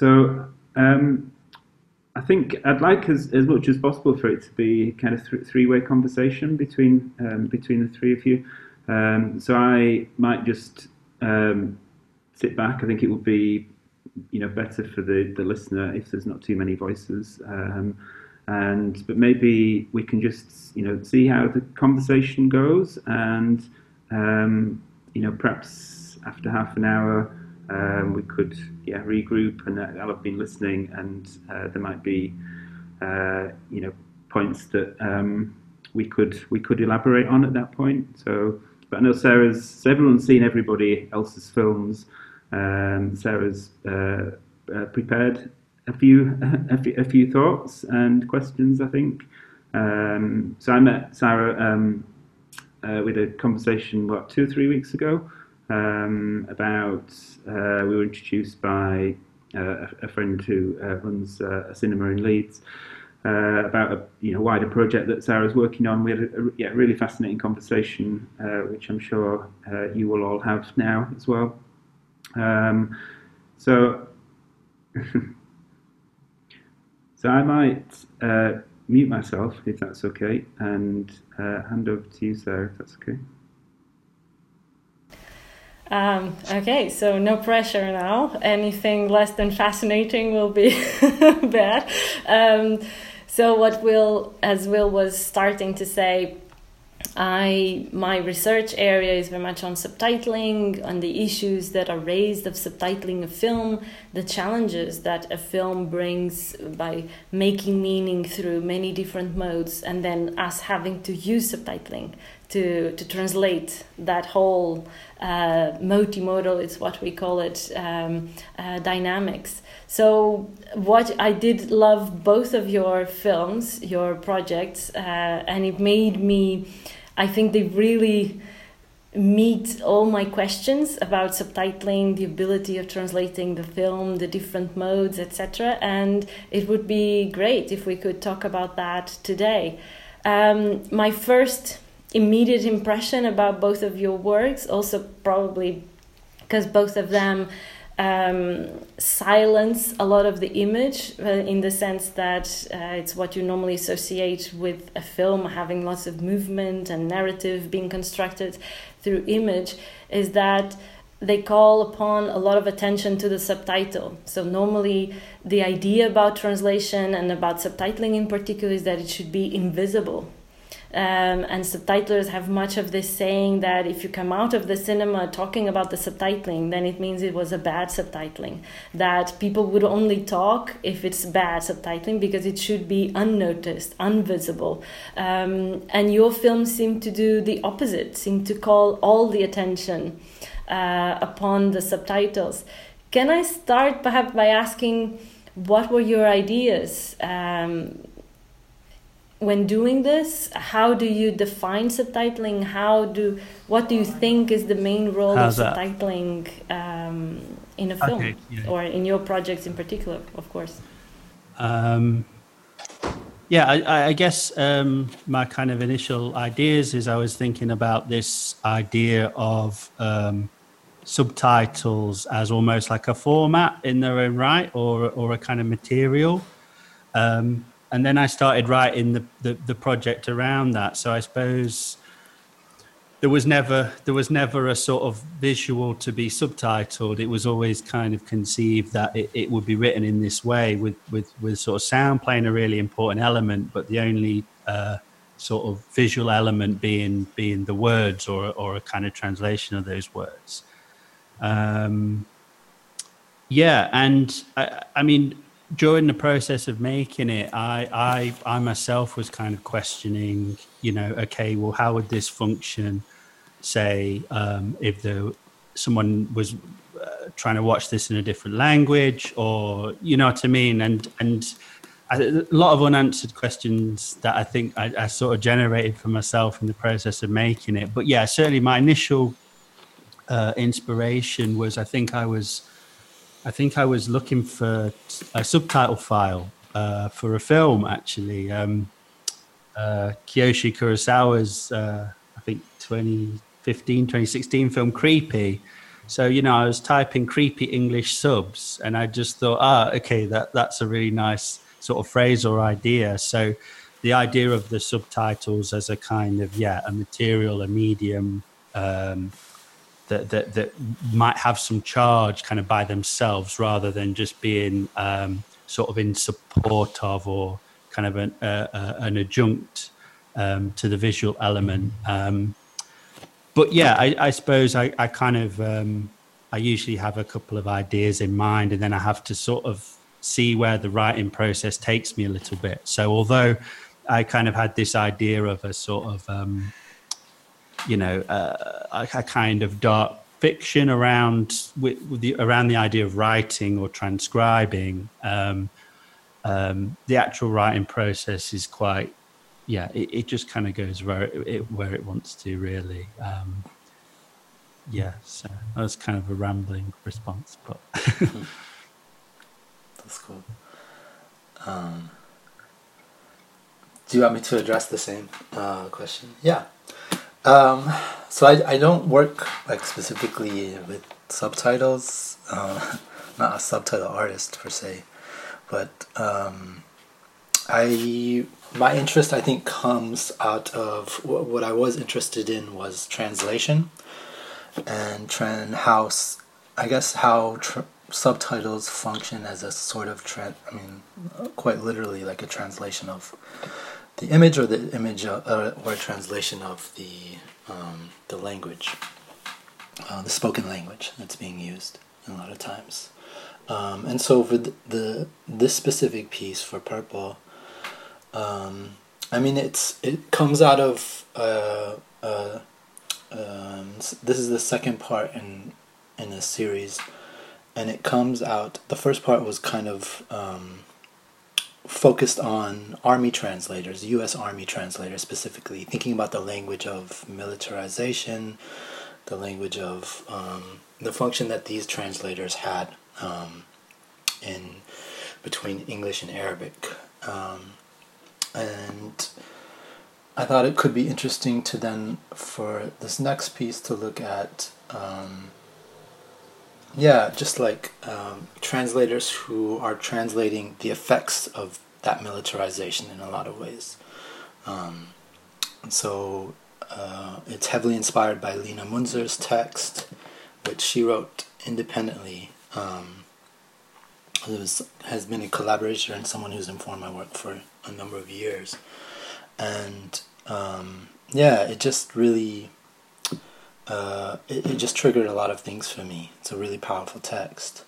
so um, I think I'd like as, as much as possible for it to be kind of th- three way conversation between um, between the three of you. Um, so I might just um, sit back. I think it would be you know better for the, the listener if there's not too many voices. Um, and but maybe we can just you know see how the conversation goes and um, you know perhaps after half an hour um, we could yeah regroup and uh, I'll have been listening and uh, there might be uh, you know points that um, we could we could elaborate on at that point. So but I know Sara's so everyone's seen everybody else's films. Um, Sara's uh, uh, prepared a few, a few few thoughts and questions I think. Um, so I met Sara um, uh, with a conversation what two or three weeks ago um, about uh, we were introduced by uh, a, friend who uh, runs uh, a cinema in Leeds uh, about a you know wider project that Sara's working on. We had a, a yeah, really fascinating conversation, which I'm sure you will all have now as well. Um, so. so I might mute myself if that's okay and hand over to you, Sara, if that's okay. Um, okay, so no pressure now. Anything less than fascinating will be bad. Um, so what Will, as Will was starting to say, I my research area is very much on subtitling, on the issues that are raised of subtitling a film, the challenges that a film brings by making meaning through many different modes, and then us having to use subtitling to to translate that whole uh, multimodal, it's what we call it, um, uh, dynamics. So what I did love both of your films, your projects, uh, and it made me I think they really meet all my questions about subtitling, the ability of translating the film, the different modes, etc. And it would be great if we could talk about that today. Um, my first immediate impression about both of your works, also probably because both of them um, silence a lot of the image uh, in the sense that uh, it's what you normally associate with a film having lots of movement and narrative being constructed through image is that they call upon a lot of attention to the subtitle. So, normally, the idea about translation and about subtitling in particular is that it should be invisible um, and subtitlers have much of this saying that if you come out of the cinema talking about the subtitling, then it means it was a bad subtitling. That people would only talk if it's bad subtitling because it should be unnoticed, unvisible. Um, and your films seem to do the opposite, seem to call all the attention uh, upon the subtitles. Can I start perhaps by asking what were your ideas? Um, when doing this how do you define subtitling? How do what do you think is the main role How's of subtitling um, in a film okay, yeah. or in your projects in particular of course? Um, yeah i, I guess um, my kind of initial ideas is i was thinking about this idea of um, subtitles as almost like a format in their own right or, or a kind of material. Um, and then I started writing the, the, the project around that. So I suppose there was never there was never a sort of visual to be subtitled. It was always kind of conceived that it, it would be written in this way, with with with sort of sound playing a really important element, but the only uh, sort of visual element being being the words or or a kind of translation of those words. Um, yeah, and I, I mean during the process of making it, I, I, I myself was kind of questioning, you know, okay, well, how would this function? Say, um, if the someone was uh, trying to watch this in a different language, or you know what I mean, and and a lot of unanswered questions that I think I, I sort of generated for myself in the process of making it. But yeah, certainly my initial uh, inspiration was I think I was I think I was looking for a subtitle file uh, for a film actually. Um, uh, Kiyoshi Kurosawa's, uh, I think 2015, 2016 film Creepy. So you know, I was typing creepy English subs, and I just thought, ah, okay, that that's a really nice sort of phrase or idea. So the idea of the subtitles as a kind of yeah, a material, a medium. Um, that, that, that might have some charge kind of by themselves rather than just being um, sort of in support of or kind of an, uh, uh, an adjunct um, to the visual element. Um, but yeah, I, I suppose I, I, kind of um, I usually have a couple of ideas in mind, and then I have to sort of see where the writing process takes me a little bit. So although I kind of had this idea of a sort of um, you know uh, a, a, kind of dark fiction around with, with, the around the idea of writing or transcribing. Um, um, the actual writing process is quite yeah, it, it just kind of goes where it, it, where it wants to really. Um, yeah, so that was kind of a rambling response, but that's cool. Um, do you want me to address the same uh, question? Yeah. Um, so I, I don't work like specifically with subtitles. Uh, not a subtitle artist per se, but um, I my interest I think comes out of what I was interested in was translation and tran how I guess how tr- subtitles function as a sort of tra- I mean quite literally like a translation of the image or the image uh, or a translation of the um, the language uh, the spoken language that's being used a lot of times um, and so for the, the this specific piece for purple um, I mean, it's it comes out of uh, uh, um, this is the second part in in a series, and it comes out. The first part was kind of um, focused on army translators, U.S. Army translators specifically, thinking about the language of militarization, the language of um, the function that these translators had um, in between English and Arabic. Um, and I thought it could be interesting to then for this next piece to look at um, yeah just like um, translators who are translating the effects of that militarization in a lot of ways. Um, so uh, it's heavily inspired by Lina Mounzer's text which she wrote independently. Um, was, has been a collaborator and someone who's informed my work for a number of years, and um, yeah, it just really uh, it, it, just triggered a lot of things for me. It's a really powerful text,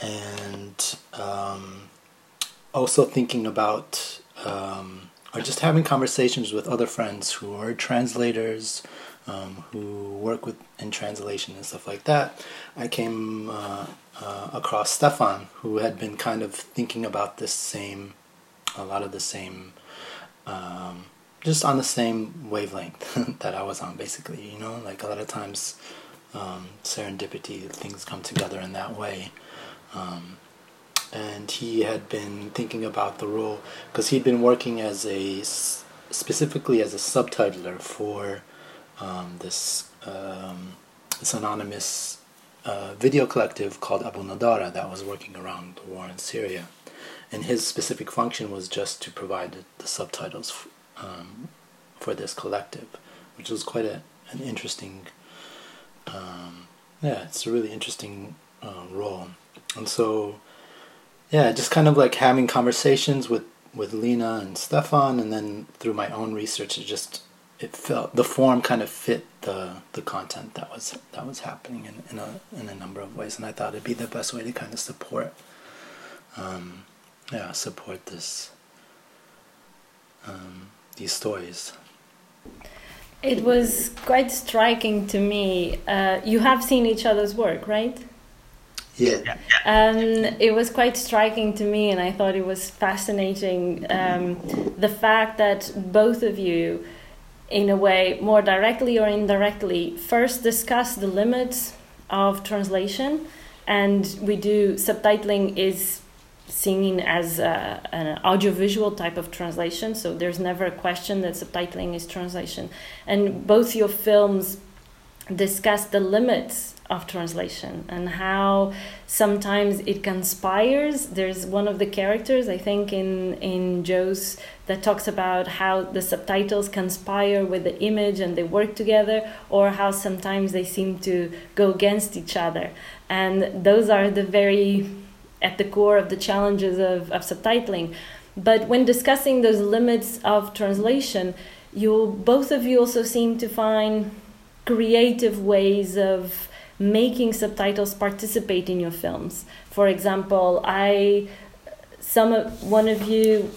and um, also thinking about um, or just having conversations with other friends who are translators. Um, who work with in translation and stuff like that. I came uh, uh, across Stefan, who had been kind of thinking about this same a lot of the same, um, just on the same wavelength that I was on, basically. You know, like a lot of times, um, serendipity, things come together in that way. Um, and he had been thinking about the role because he'd been working as a specifically as a subtitler for um, this um, this anonymous uh, video collective called Abounaddara that was working around the war in Syria and his specific function was just to provide the, the subtitles um, for this collective, which was quite a, an interesting. Um, yeah, it's a really interesting uh, role, and so yeah, just kind of like having conversations with with Lina and Stefan, and then through my own research, it just it felt the form kind of fit the the content that was that was happening in, in a in a number of ways, and I thought it'd be the best way to kind of support um, yeah, support this um, these stories. It was quite striking to me. Uh, you have seen each other's work, right? Yeah. Um, it was quite striking to me, and I thought it was fascinating um, the fact that both of you, in a way, more directly or indirectly, first discuss the limits of translation, and we do subtitling is seen as a, an audiovisual type of translation, so there's never a question that subtitling is translation. And both your films discuss the limits of translation and how sometimes it conspires. There's one of the characters, I think, in, in Joe's that talks about how the subtitles conspire with the image and they work together, or how sometimes they seem to go against each other. And those are the very at the core of the challenges of, of subtitling. But when discussing those limits of translation, you both of you also seem to find creative ways of making subtitles participate in your films. For example, I some of, one of you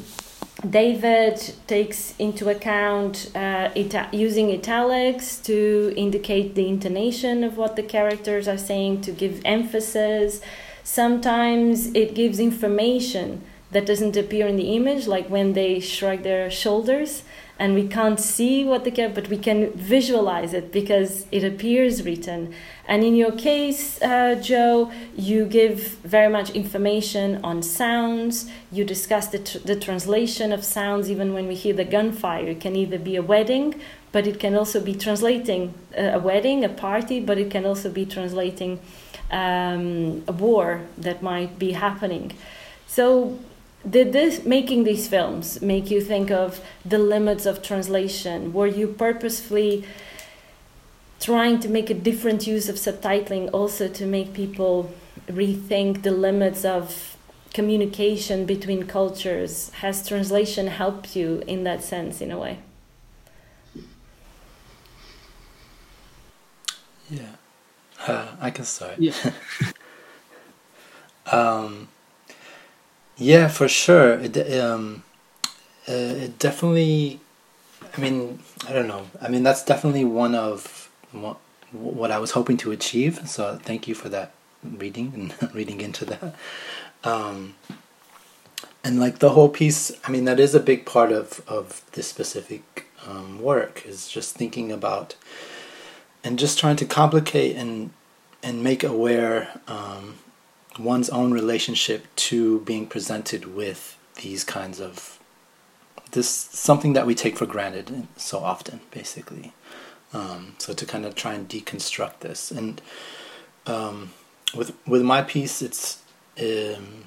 David takes into account uh, ita- using italics to indicate the intonation of what the characters are saying, to give emphasis. Sometimes it gives information that doesn't appear in the image, like when they shrug their shoulders and we can't see what the character, but we can visualize it because it appears written. And in your case, uh, Joe, you give very much information on sounds. You discuss the, tr- the translation of sounds, even when we hear the gunfire. It can either be a wedding, but it can also be translating a, a wedding, a party, but it can also be translating um, a war that might be happening. So did this making these films make you think of the limits of translation? Were you purposefully trying to make a different use of subtitling also to make people rethink the limits of communication between cultures? Has translation helped you in that sense in a way? Yeah uh, i can start yeah um, yeah, for sure. It, um, uh, it definitely. I mean, I don't know. I mean, that's definitely one of what, what I was hoping to achieve. So thank you for that reading and reading into that. Um, and like the whole piece, I mean, that is a big part of of this specific um, work is just thinking about and just trying to complicate and and make aware um, one's own relationship to being presented with these kinds of this something that we take for granted so often basically. Um, so to kind of try and deconstruct this. And um, with with my piece it's um,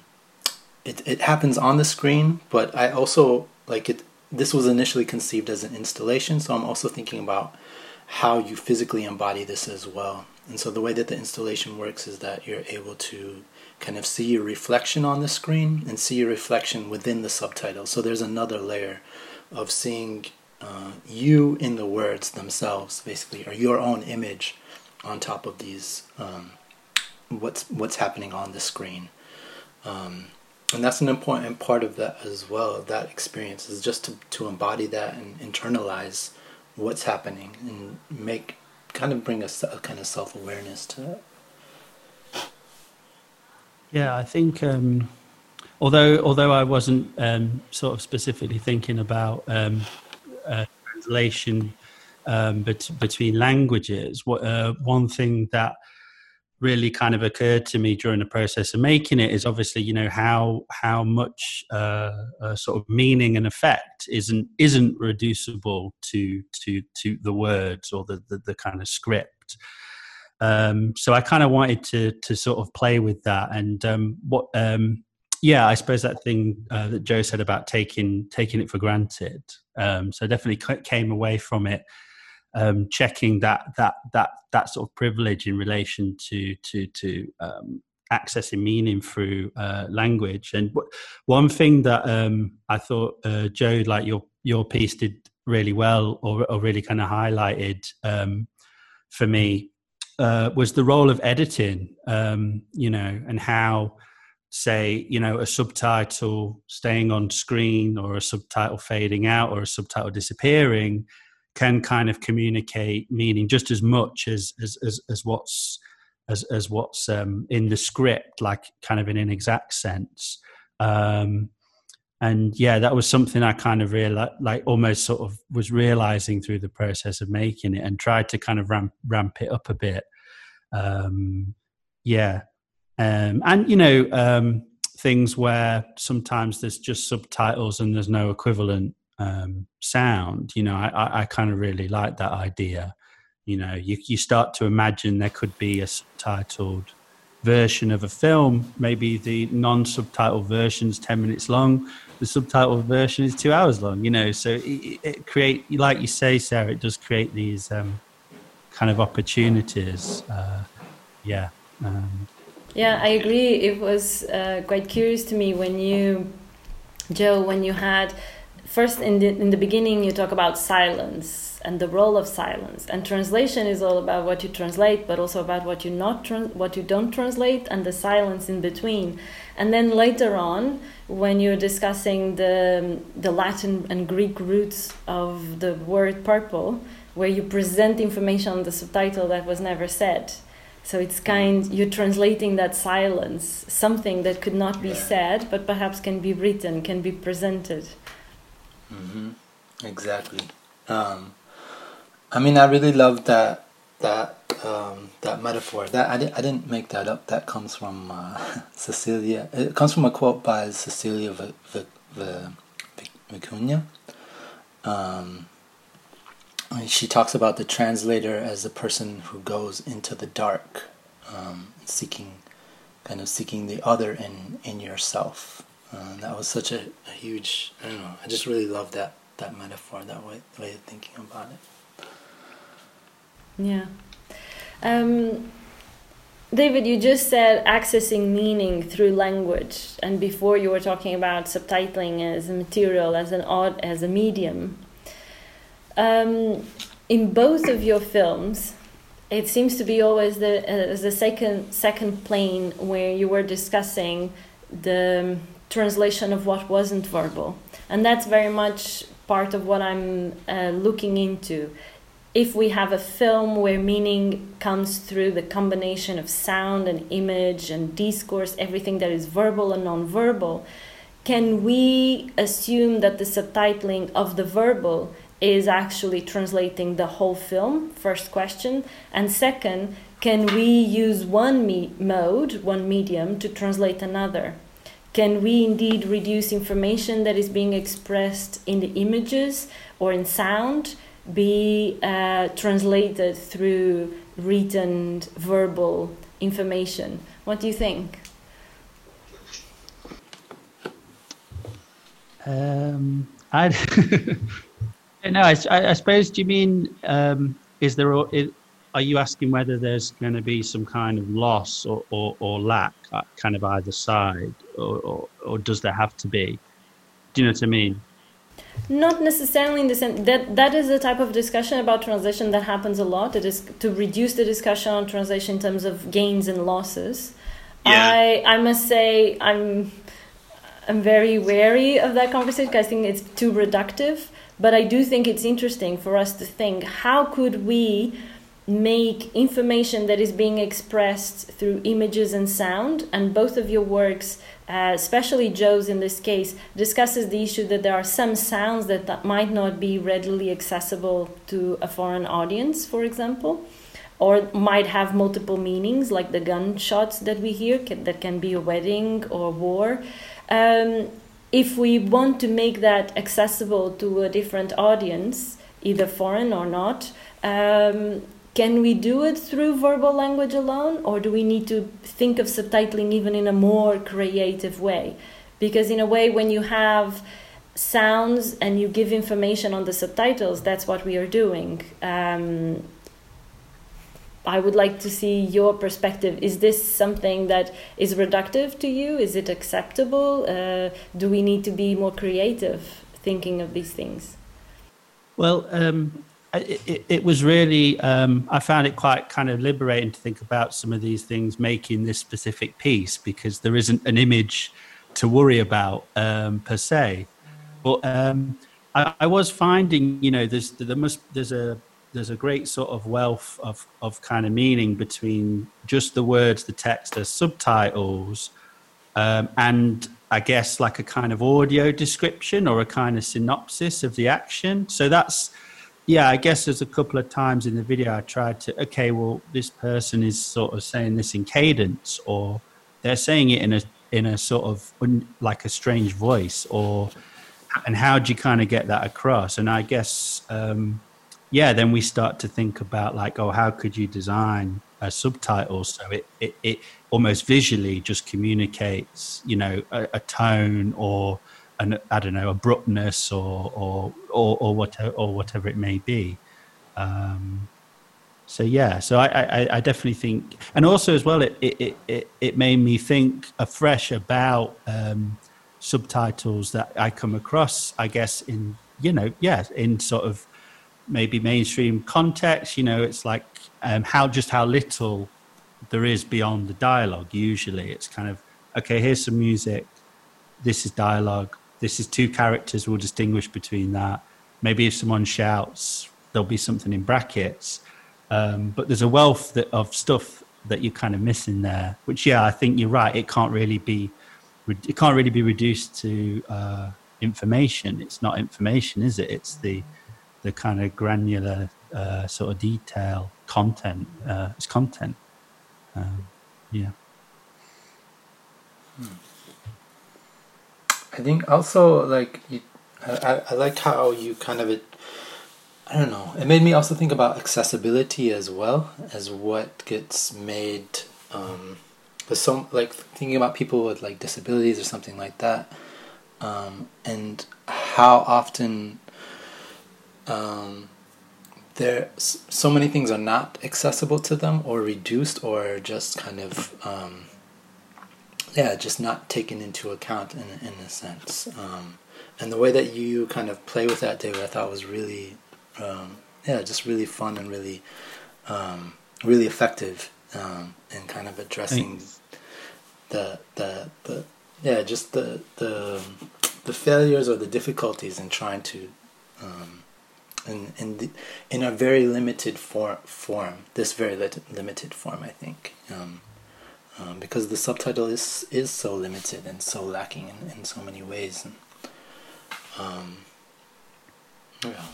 it, it happens on the screen but i also like it this was initially conceived as an installation so i'm also thinking about how you physically embody this as well and so the way that the installation works is that you're able to kind of see your reflection on the screen and see your reflection within the subtitle. So there's another layer of seeing uh, you in the words themselves, basically, or your own image on top of these um, what's what's happening on the screen. Um, and that's an important part of that as well. That experience is just to, to embody that and internalize what's happening and make kind of bring a, a kind of self awareness to it. Yeah, I think um, although although I wasn't um, sort of specifically thinking about um, uh, translation um, bet- between languages, what, uh, one thing that really kind of occurred to me during the process of making it is obviously you know how how much uh, uh, sort of meaning and effect isn't isn't reducible to to to the words or the the, the kind of script um, so I kind of wanted to to sort of play with that, and um, what, um, yeah, I suppose that thing uh, that Joe said about taking taking it for granted. Um, so definitely came away from it um, checking that that that that sort of privilege in relation to to to um, accessing meaning through uh, language. And one thing that I thought uh, Joe, like your your piece, did really well, or, or really kind of highlighted for me uh, was the role of editing, um, you know, and how, say, you know, a subtitle staying on screen or a subtitle fading out or a subtitle disappearing can kind of communicate meaning just as much as as as, as what's as as what's um, in the script, like kind of in an exact sense. Um, and yeah, that was something I kind of realized, like almost sort of was realizing through the process of making it, and tried to kind of ramp ramp it up a bit. Um, yeah, um, and you know um, things where sometimes there's just subtitles and there's no equivalent um, sound. You know, I, I, kind of really like that idea. you know, you, you start to imagine there could be a subtitled version of a film. Maybe the non-subtitled version is ten minutes long. The subtitled version is two hours long. You know, so it, it create, like you say, Sara, it does create these um, kind of opportunities. Uh, yeah. Um, yeah, I agree. It was uh, quite curious to me when you, Joe, when you had first in the in the beginning you talk about silence and the role of silence. And translation is all about what you translate but also about what you not what you don't translate and the silence in between. And then later on when you're discussing the the latin and greek roots of the word purple where you present information on the subtitle that was never said. So it's kind you're translating that silence something that could not be said but perhaps can be written can be presented Mm-hmm. Exactly. Um, I mean, I really love that that um, that metaphor. That I didn't I didn't make that up. That comes from uh, Cecilia. It comes from a quote by Cecilia v- v- v- Vicuña. Um, she talks about the translator as a person who goes into the dark, um, seeking, kind of seeking the other in in yourself. Uh, that was such a, a, huge. I don't know. I just really love that that metaphor, that way way of thinking about it. Yeah. Um, David, you just said accessing meaning through language, and before you were talking about subtitling as a material, as an art, as a medium. Um, in both of your films, it seems to be always the uh, the second second plane where you were discussing the translation of what wasn't verbal. And that's very much part of what I'm uh, looking into. If we have a film where meaning comes through the combination of sound and image and discourse, everything that is verbal and non-verbal, can we assume that the subtitling of the verbal is actually translating the whole film? First question. And second, can we use one me- mode, one medium, to translate another? Can we indeed reduce information that is being expressed in the images or in sound be uh, translated through written verbal information? What do you think? Um, I no, I, I, suppose. Do you mean um, is there? Are you asking whether there's going to be some kind of loss or, or, or lack, uh, kind of either side, or, or, or does there have to be? Do you know what I mean? Not necessarily in the sense that that is the type of discussion about translation that happens a lot. It is to reduce the discussion on translation in terms of gains and losses. Yeah. I I must say I'm I'm very wary of that conversation because I think it's too reductive. But I do think it's interesting for us to think how could we make information that is being expressed through images and sound and both of your works uh, especially joe's in this case discusses the issue that there are some sounds that, that might not be readily accessible to a foreign audience for example or might have multiple meanings like the gunshots that we hear can, that can be a wedding or war. Um, if we want to make that accessible to a different audience either foreign or not um, can we do it through verbal language alone or do we need to think of subtitling even in a more creative way because in a way when you have sounds and you give information on the subtitles that's what we are doing um, I would like to see your perspective. Is this something that is reductive to you? Is it acceptable? Uh, do we need to be more creative thinking of these things? Well, um, it, it, was really um, i found it quite kind of liberating to think about some of these things making this specific piece because there isn't an image to worry about um, per se but um, I, I, was finding you know there's there must there's a there's a great sort of wealth of, of kind of meaning between just the words the text the subtitles um, and I guess like a kind of audio description or a kind of synopsis of the action. So that's yeah, I guess there's a couple of times in the video I tried to, okay, well, this person is sort of saying this in cadence, or they're saying it in a in a sort of un, like a strange voice, or and how do you kind of get that across? And I guess um, yeah, then we start to think about like, oh, how could you design a subtitle so it, it, it almost visually just communicates, you know, a, a tone or an I don't know abruptness or or or, or whatever or whatever it may be. Um, so yeah, so I, I, I, definitely think, and also as well, it it, it, it made me think afresh about um, subtitles that I come across. I guess in you know yeah in sort of maybe mainstream context. You know, it's like um, how just how little there is beyond the dialogue. Usually, it's kind of okay. Here's some music. This is dialogue. This is two characters. We'll distinguish between that. Maybe if someone shouts, there'll be something in brackets. Um, but there's a wealth that, of stuff that you're kind of missing there. Which, yeah, I think you're right. It can't really be. It can't really be reduced to uh, information. It's not information, is it? It's the the kind of granular uh, sort of detail content. Uh, it's content. Um, yeah. Hmm. I think also like you, I, I like how you kind of it. I don't know. It made me also think about accessibility as well as what gets made. Um, with some like thinking about people with like disabilities or something like that, um, and how often um, there so many things are not accessible to them or reduced or just kind of um, yeah just not taken into account in, in a sense um, and the way that you kind of play with that david i thought was really um, yeah just really fun and really um, really effective um, in kind of addressing the, the the yeah just the the the failures or the difficulties in trying to um, in in, the, in a very limited for, form. This very limited form, I think, um, um, because the subtitle is is so limited and so lacking in, in so many ways. And, um, yeah.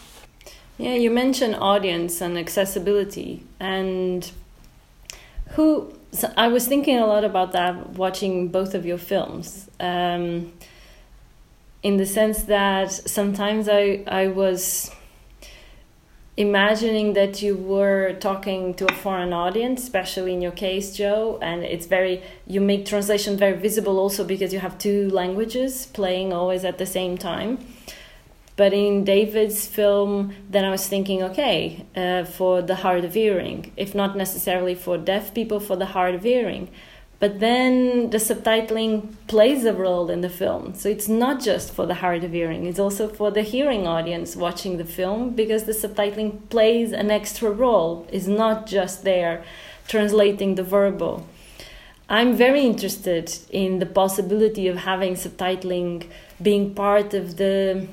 Yeah, you mentioned audience and accessibility, and who so I was thinking a lot about that watching both of your films. Um, in the sense that sometimes I I was imagining that you were talking to a foreign audience, especially in your case, Joe, and it's very you make translation very visible also because you have two languages playing always at the same time. But in David's film, then I was thinking, okay, uh, for the hard of hearing, if not necessarily for deaf people, for the hard of hearing but then the subtitling plays a role in the film. So it's not just for the hard of hearing, it's also for the hearing audience watching the film because the subtitling plays an extra role, It's not just there translating the verbal. I'm very interested in the possibility of having subtitling being part of the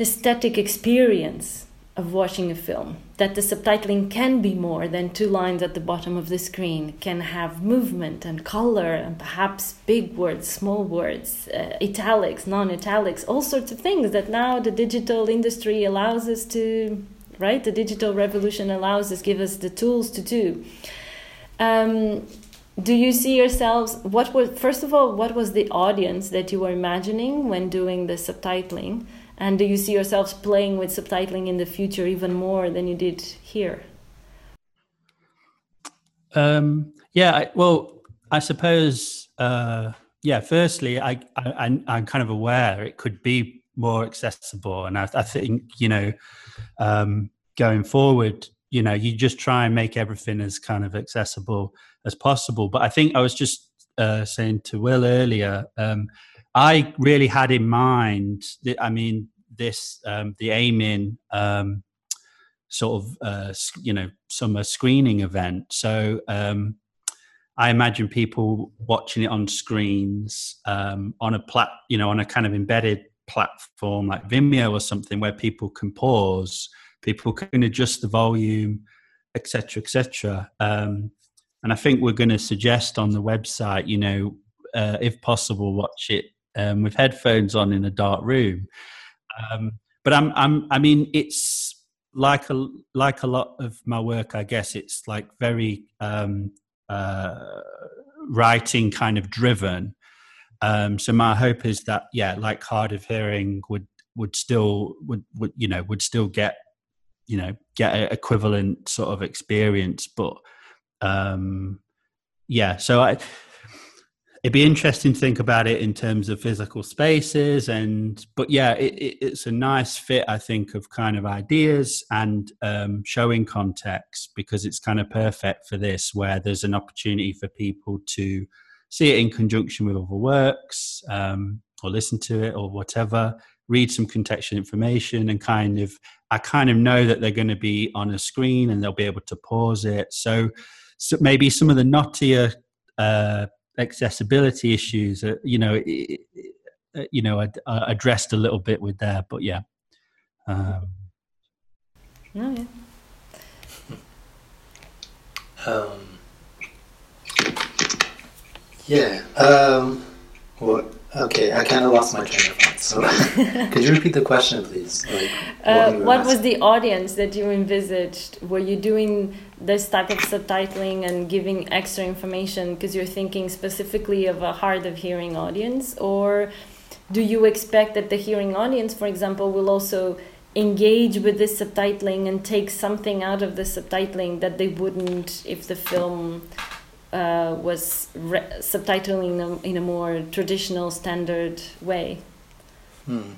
aesthetic experience of watching a film that the subtitling can be more than two lines at the bottom of the screen, can have movement and color and perhaps big words, small words, uh, italics, non italics, all sorts of things that now the digital industry allows us to, right? The digital revolution allows us, give us the tools to do. Um, do you see yourselves what was first of all what was the audience that you were imagining when doing the subtitling and do you see yourselves playing with subtitling in the future even more than you did here? Um, yeah, I, well, I suppose, uh, yeah, firstly, I, I, I'm kind of aware it could be more accessible. And I, I think, you know, um, going forward, you know, you just try and make everything as kind of accessible as possible. But I think I was just uh, saying to Will earlier, um, I really had in mind, I mean, this, um, the AMIN um, sort of, uh, you know, summer screening event. So um, I imagine people watching it on screens um, on a plat, you know, on a kind of embedded platform like Vimeo or something where people can pause, people can adjust the volume, etc., etc. Um, and I think we're going to suggest on the website, you know, uh, if possible, watch it um, with headphones on in a dark room. Um, but I'm, I'm, I mean, it's like a like a lot of my work. I guess it's like very um, uh, writing kind of driven. Um, so my hope is that, yeah, like hard of hearing would would still would would you know would still get you know get an equivalent sort of experience but um yeah so i it'd be interesting to think about it in terms of physical spaces and but yeah it, it, it's a nice fit i think of kind of ideas and um, showing context because it's kind of perfect for this where there's an opportunity for people to see it in conjunction with other works um, or listen to it or whatever read some contextual information and kind of i kind of know that they're going to be on a screen and they'll be able to pause it. So, so maybe some of the knottier uh, accessibility issues, uh, you know, it, uh, you know, I, I addressed a little bit with there, but yeah. Um, oh, yeah. Um, yeah. Um, what? Okay, I kind of lost my train of thought. So, could you repeat the question, please? Like, uh, what was the audience that you envisaged? Were you doing this type of subtitling and giving extra information because you're thinking specifically of a hard of hearing audience, or do you expect that the hearing audience, for example, will also engage with this subtitling and take something out of the subtitling that they wouldn't if the film uh, was subtitling in a, in a more traditional standard way hmm.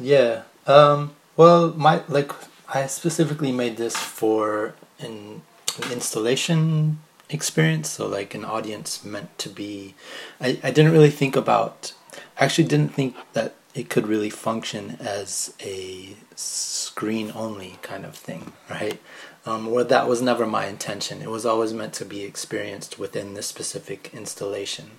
yeah um, well my like i specifically made this for an, an installation experience so like an audience meant to be I, I didn't really think about I actually didn't think that it could really function as a screen only kind of thing right um, or that was never my intention. It was always meant to be experienced within this specific installation,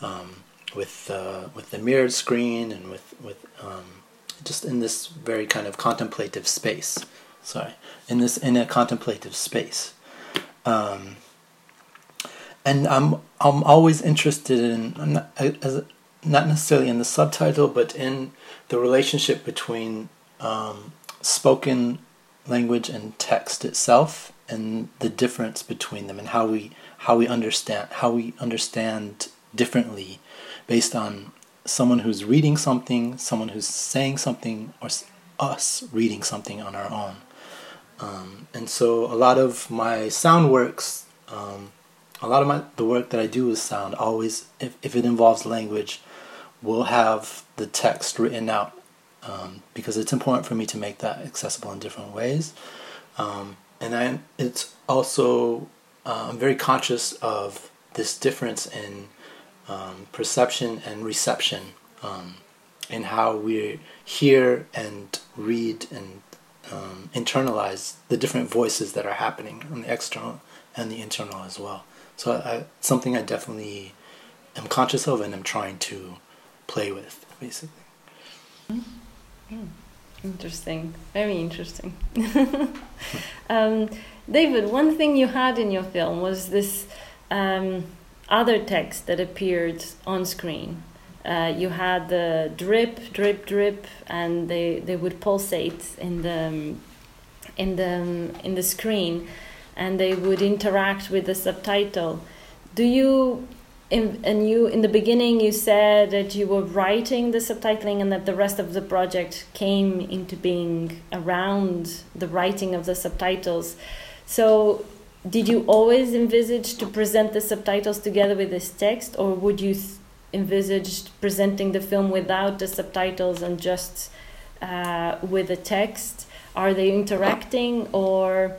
um, with uh, with the mirrored screen and with with um, just in this very kind of contemplative space. Sorry, in this in a contemplative space. Um, and I'm I'm always interested in not, as, not necessarily in the subtitle, but in the relationship between um, spoken language and text itself and the difference between them and how we how we understand how we understand differently based on someone who's reading something, someone who's saying something, or us reading something on our own. Um, and so a lot of my sound works, um, a lot of my the work that I do with sound always, if, if it involves language, will have the text written out um, because it's important for me to make that accessible in different ways. Um, and I, it's also, uh, I'm very conscious of this difference in um, perception and reception um, in how we hear and read and um, internalize the different voices that are happening on the external and the internal as well. So I, something I definitely am conscious of and am trying to play with, basically. Mm-hmm. Hmm. Interesting, very interesting. um, David, one thing you had in your film was this um, other text that appeared on screen. Uh, you had the drip, drip, drip, and they, they would pulsate in the in the in the screen, and they would interact with the subtitle. Do you in, and you in the beginning you said that you were writing the subtitling and that the rest of the project came into being around the writing of the subtitles. So did you always envisage to present the subtitles together with this text or would you envisage presenting the film without the subtitles and just uh, with the text? Are they interacting or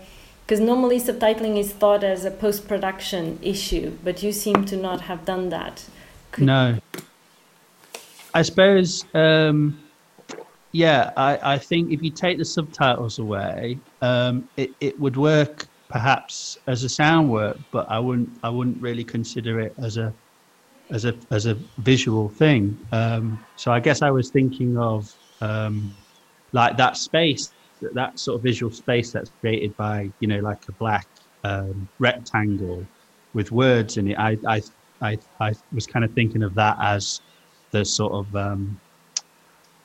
because normally subtitling is thought as a post production issue, but you seem to not have done that. Could no. I suppose, um, yeah, I, I think if you take the subtitles away, um, it, it would work perhaps as a sound work, but I wouldn't I wouldn't really consider it as a as a as a visual thing. Um, so I guess I was thinking of um, like that space that sort of visual space that's created by you know like a black um, rectangle with words in it. I, I i i was kind of thinking of that as the sort of um,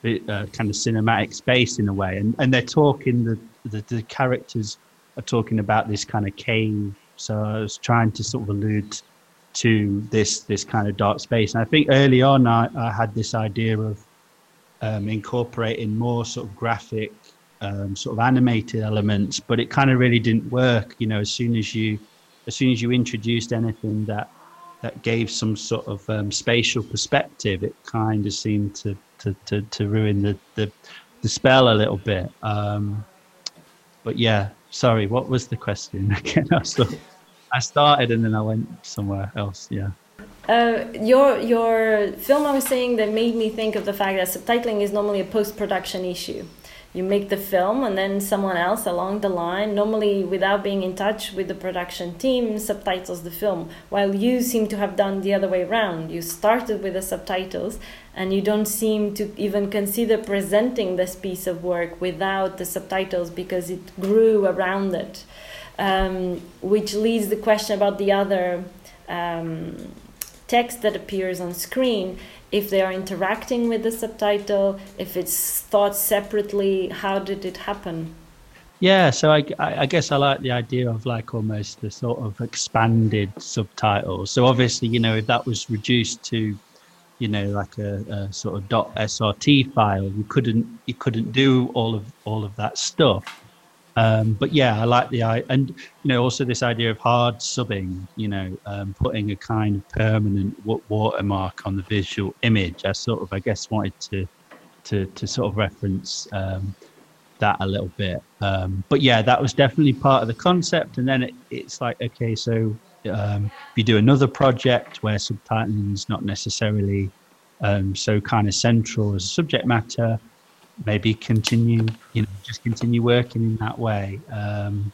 uh, kind of cinematic space in a way. And and they're talking the, the the characters are talking about this kind of cave. So i was trying to sort of allude to this this kind of dark space. And i think early on i, I had this idea of um, incorporating more sort of graphic um, sort of animated elements, but it kind of really didn't work. You know, as soon as you as soon as you introduced anything that that gave some sort of um, spatial perspective, it kind of seemed to to, to, to ruin the, the, the spell a little bit. Um, but yeah, sorry, what was the question again? I, I started and then I went somewhere else. Yeah. Uh, your your film, I was saying that made me think of the fact that subtitling is normally a post production issue you make the film and then someone else along the line normally without being in touch with the production team subtitles the film while you seem to have done the other way around. You started with the subtitles and you don't seem to even consider presenting this piece of work without the subtitles because it grew around it. Um, which leads the question about the other um, text that appears on screen if they are interacting with the subtitle, if it's thought separately, how did it happen? Yeah, so I, I guess I like the idea of like almost the sort of expanded subtitles. So obviously, you know, if that was reduced to, you know, like a, a sort of dot .srt file, you couldn't you couldn't do all of all of that stuff. Um, but yeah, I like the I and you know also this idea of hard subbing. You know, um, putting a kind of permanent watermark on the visual image. I sort of I guess wanted to to to sort of reference um, that a little bit. Um, but yeah, that was definitely part of the concept. And then it, it's like okay, so um, if you do another project where subtitling is not necessarily um, so kind of central as subject matter maybe continue, you know, just continue working in that way, um,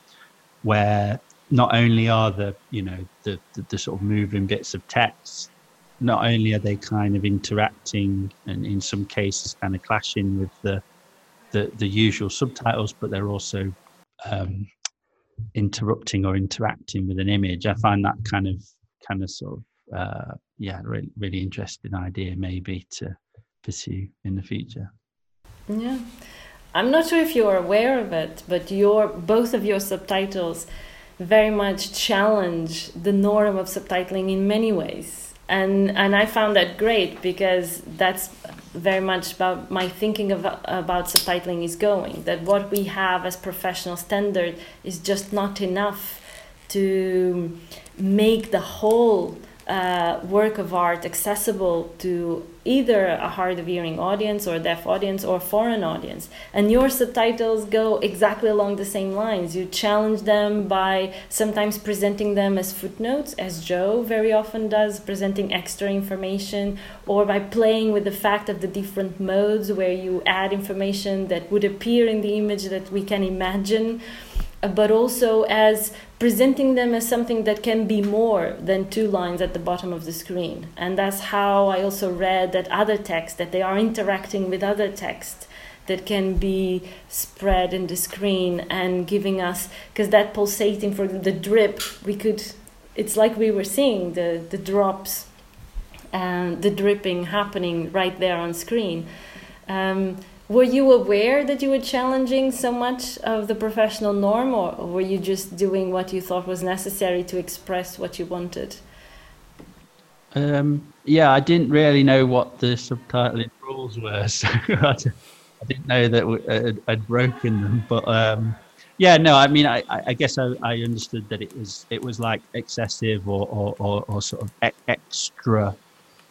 where not only are the, you know, the, the, the sort of moving bits of text, not only are they kind of interacting and in some cases kind of clashing with the, the, the usual subtitles, but they're also um, interrupting or interacting with an image. I find that kind of, kind of sort of, uh, yeah, really, really interesting idea maybe to pursue in the future. Yeah. I'm not sure if you're aware of it, but your both of your subtitles very much challenge the norm of subtitling in many ways. And and I found that great because that's very much about my thinking of, about subtitling is going that what we have as professional standard is just not enough to make the whole uh, work of art accessible to either a hard of hearing audience or deaf audience or foreign audience. And your subtitles go exactly along the same lines. You challenge them by sometimes presenting them as footnotes, as Joe very often does, presenting extra information, or by playing with the fact of the different modes where you add information that would appear in the image that we can imagine but also as presenting them as something that can be more than two lines at the bottom of the screen. And that's how I also read that other text, that they are interacting with other text that can be spread in the screen and giving us, because that pulsating for the drip, we could, it's like we were seeing the, the drops and the dripping happening right there on screen. Um, were you aware that you were challenging so much of the professional norm or, were you just doing what you thought was necessary to express what you wanted? Um, yeah i didn't really know what the subtitling rules were so i didn't know that i'd broken them but um, yeah no i mean i, I guess I, I, understood that it was it was like excessive or or, or, or sort of extra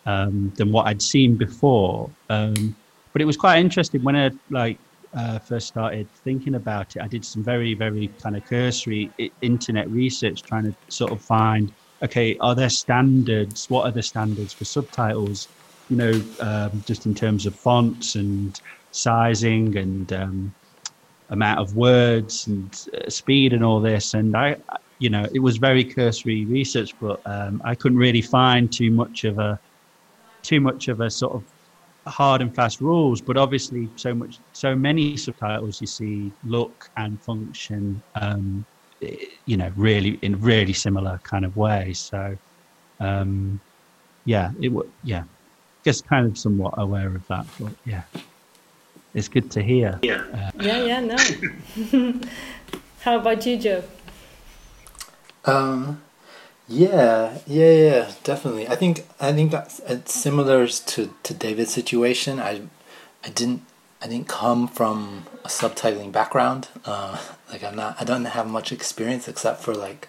um, than what i'd seen before. Um, but it was quite interesting when I like uh, first started thinking about it. I did some very, very kind of cursory internet research, trying to sort of find, okay, are there standards? What are the standards for subtitles? You know, um, just in terms of fonts and sizing and um, amount of words and uh, speed and all this. And I, you know, it was very cursory research, but um, I couldn't really find too much of a too much of a sort of hard and fast rules, but obviously so much, so many subtitles you see look and function, um, you know, really in really similar kind of ways. So, um, yeah, it would, yeah, just kind of somewhat aware of that, but yeah, it's good to hear. Yeah, uh, yeah, yeah, no. How about you, Joe? Um, yeah, yeah, yeah, definitely. I think I think it's similar to to David's situation. I I didn't I didn't come from a subtitling background. Uh, like I'm not, I don't have much experience except for like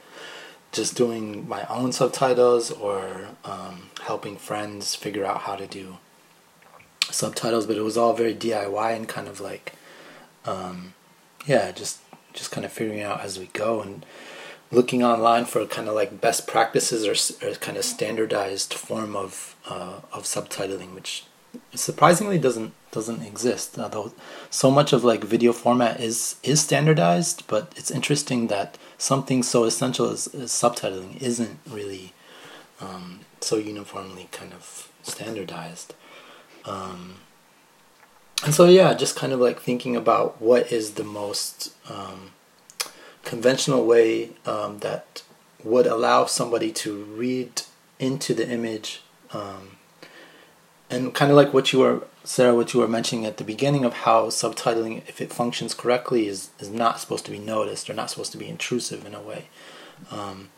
just doing my own subtitles or um, helping friends figure out how to do subtitles. But it was all very DIY and kind of like, um, yeah, just just kind of figuring out as we go and looking online for kind of like best practices or, or kind of standardized form of uh, of subtitling, which surprisingly doesn't doesn't exist. Although so much of like video format is is standardized, but it's interesting that something so essential as, as subtitling isn't really um, so uniformly kind of standardized. Um, and so yeah, just kind of like thinking about what is the most um, conventional way um, that would allow somebody to read into the image um, and kind of like what you were Sara what you were mentioning at the beginning of how subtitling if it functions correctly is, is not supposed to be noticed or not supposed to be intrusive in a way. Um,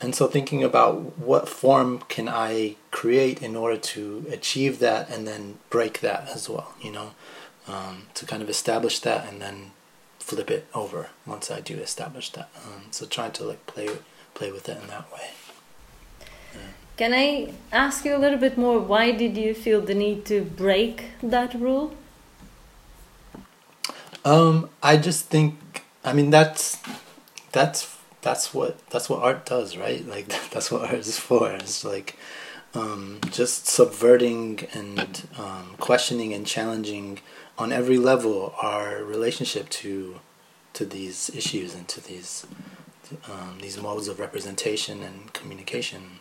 and so thinking about what form can i create in order to achieve that and then break that as well you know um, to kind of establish that and then flip it over once I do establish that. Um, so trying to like play play with it in that way. Yeah. Can I ask you a little bit more? Why did you feel the need to break that rule? Um, I just think I mean that's that's that's what that's what art does, right? Like that's what art is for. It's like um, just subverting and um, questioning and challenging on every level our relationship to to these issues and to these um, these modes of representation and communication.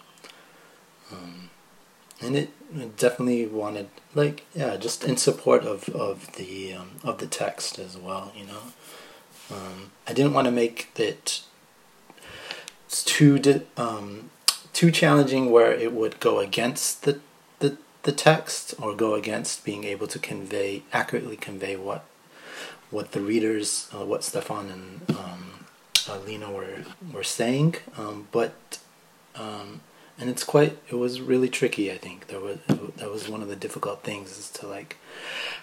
Um, and it, it, definitely wanted like yeah just in support of of the um, of the text as well you know um, I didn't want to make it too di- um, too challenging where it would go against the the the text or go against being able to convey accurately convey what what the readers, uh, what Stefan and um, uh, Lina were were saying, um, but um, and it's quite it was really tricky. I think there was that was one of the difficult things is to like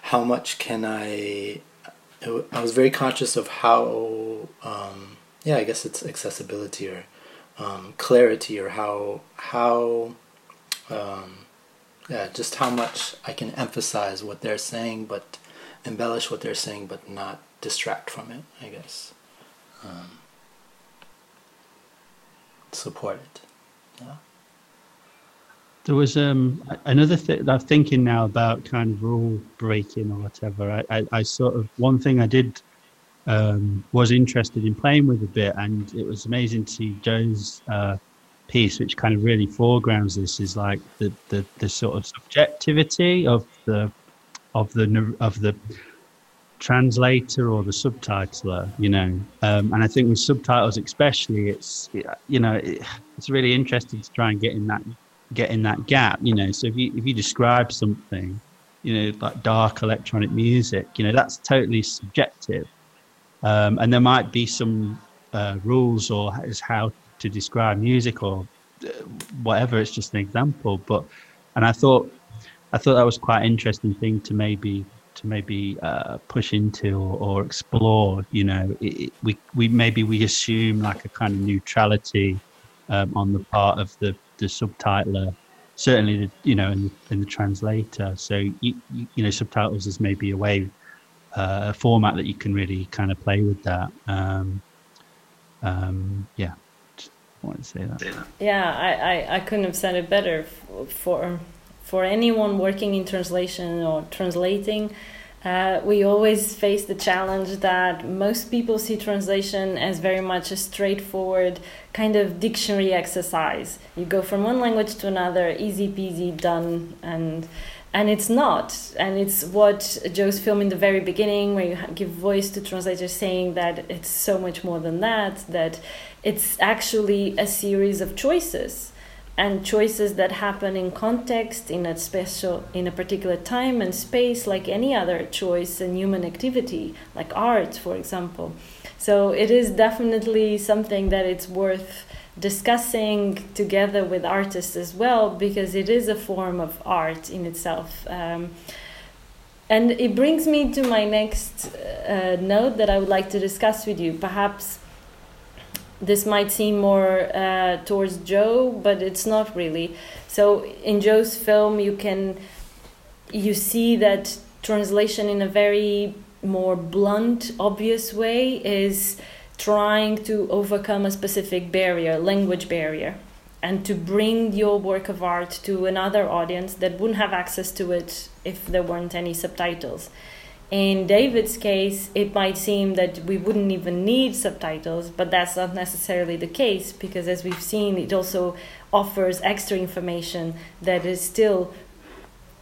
how much can I. I was very conscious of how um, yeah I guess it's accessibility or um, clarity or how how um, yeah, just how much I can emphasize what they're saying, but embellish what they're saying, but not distract from it. I guess um, support it. Yeah. There was um, another thing I'm thinking now about kind of rule breaking or whatever. I, I, I sort of one thing I did um, was interested in playing with a bit, and it was amazing to see Joe's uh, piece which kind of really foregrounds this is like the, the, the sort of subjectivity of the of the of the translator or the subtitler you know? Um, and i think with subtitles especially it's you know it, it's really interesting to try and get in that get in that gap you know? So if you if you describe something you know like dark electronic music you know that's totally subjective um, and there might be some uh, rules or is how to describe music or uh, whatever. It's just an example. But and I thought I thought that was quite an interesting thing to maybe to maybe uh, push into or, or, explore. You know, it, it, we we maybe we assume like a kind of neutrality um, on the part of the the subtitler. Certainly, the, you know, in the, translator. So you, you know, subtitles is maybe a way, uh, a format that you can really kind of play with that. Um, um, yeah wanted to say that. Yeah, I, I, I couldn't have said it better. For for anyone working in translation or translating, uh, we always face the challenge that most people see translation as very much a straightforward kind of dictionary exercise. You go from one language to another, easy peasy, done, and and it's not. And it's what Joe's film in the very beginning, where you give voice to translators, saying that it's so much more than that. That it's actually a series of choices and choices that happen in context in a special in a particular time and space like any other choice in human activity like art for example so it is definitely something that it's worth discussing together with artists as well because it is a form of art in itself um, and it brings me to my next uh, note that I would like to discuss with you. Perhaps this might seem more uh, towards Joe, but it's not really. So in Joe's film, you can you see that translation in a very more blunt, obvious way is trying to overcome a specific barrier, language barrier, and to bring your work of art to another audience that wouldn't have access to it if there weren't any subtitles. In David's case, it might seem that we wouldn't even need subtitles, but that's not necessarily the case because, as we've seen, it also offers extra information that is still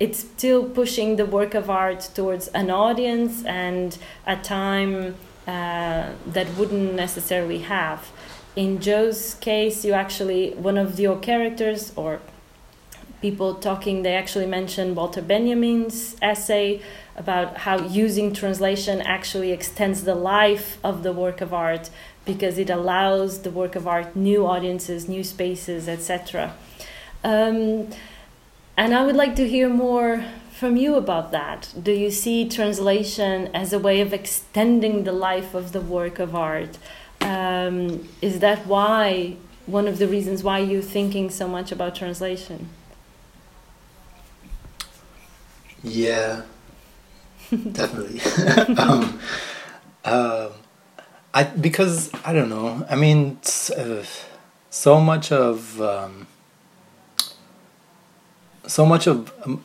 it's still pushing the work of art towards an audience and a time uh, that wouldn't necessarily have. In Joe's case, you actually one of your characters or people talking, they actually mentioned Walter Benjamin's essay about how using translation actually extends the life of the work of art because it allows the work of art new audiences, new spaces, etc. Um, and I would like to hear more from you about that. Do you see translation as a way of extending the life of the work of art? Um, is that why one of the reasons why you're thinking so much about translation? Yeah, definitely. um, um, I because I don't know. I mean, uh, so much of um, so much of um,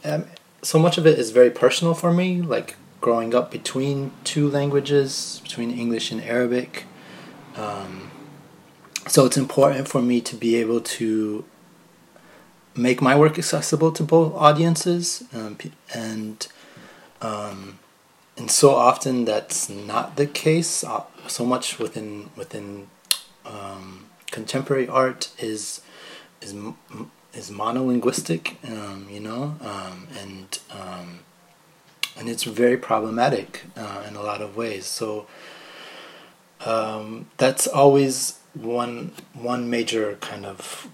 so much of it is very personal for me. Like growing up between two languages, between English and Arabic. Um, so it's important for me to be able to make my work accessible to both audiences um, and um, and so often that's not the case uh, so much within within um, contemporary art is is is monolinguistic um, you know um, and um, and it's very problematic uh, in a lot of ways. So um, that's always one one major kind of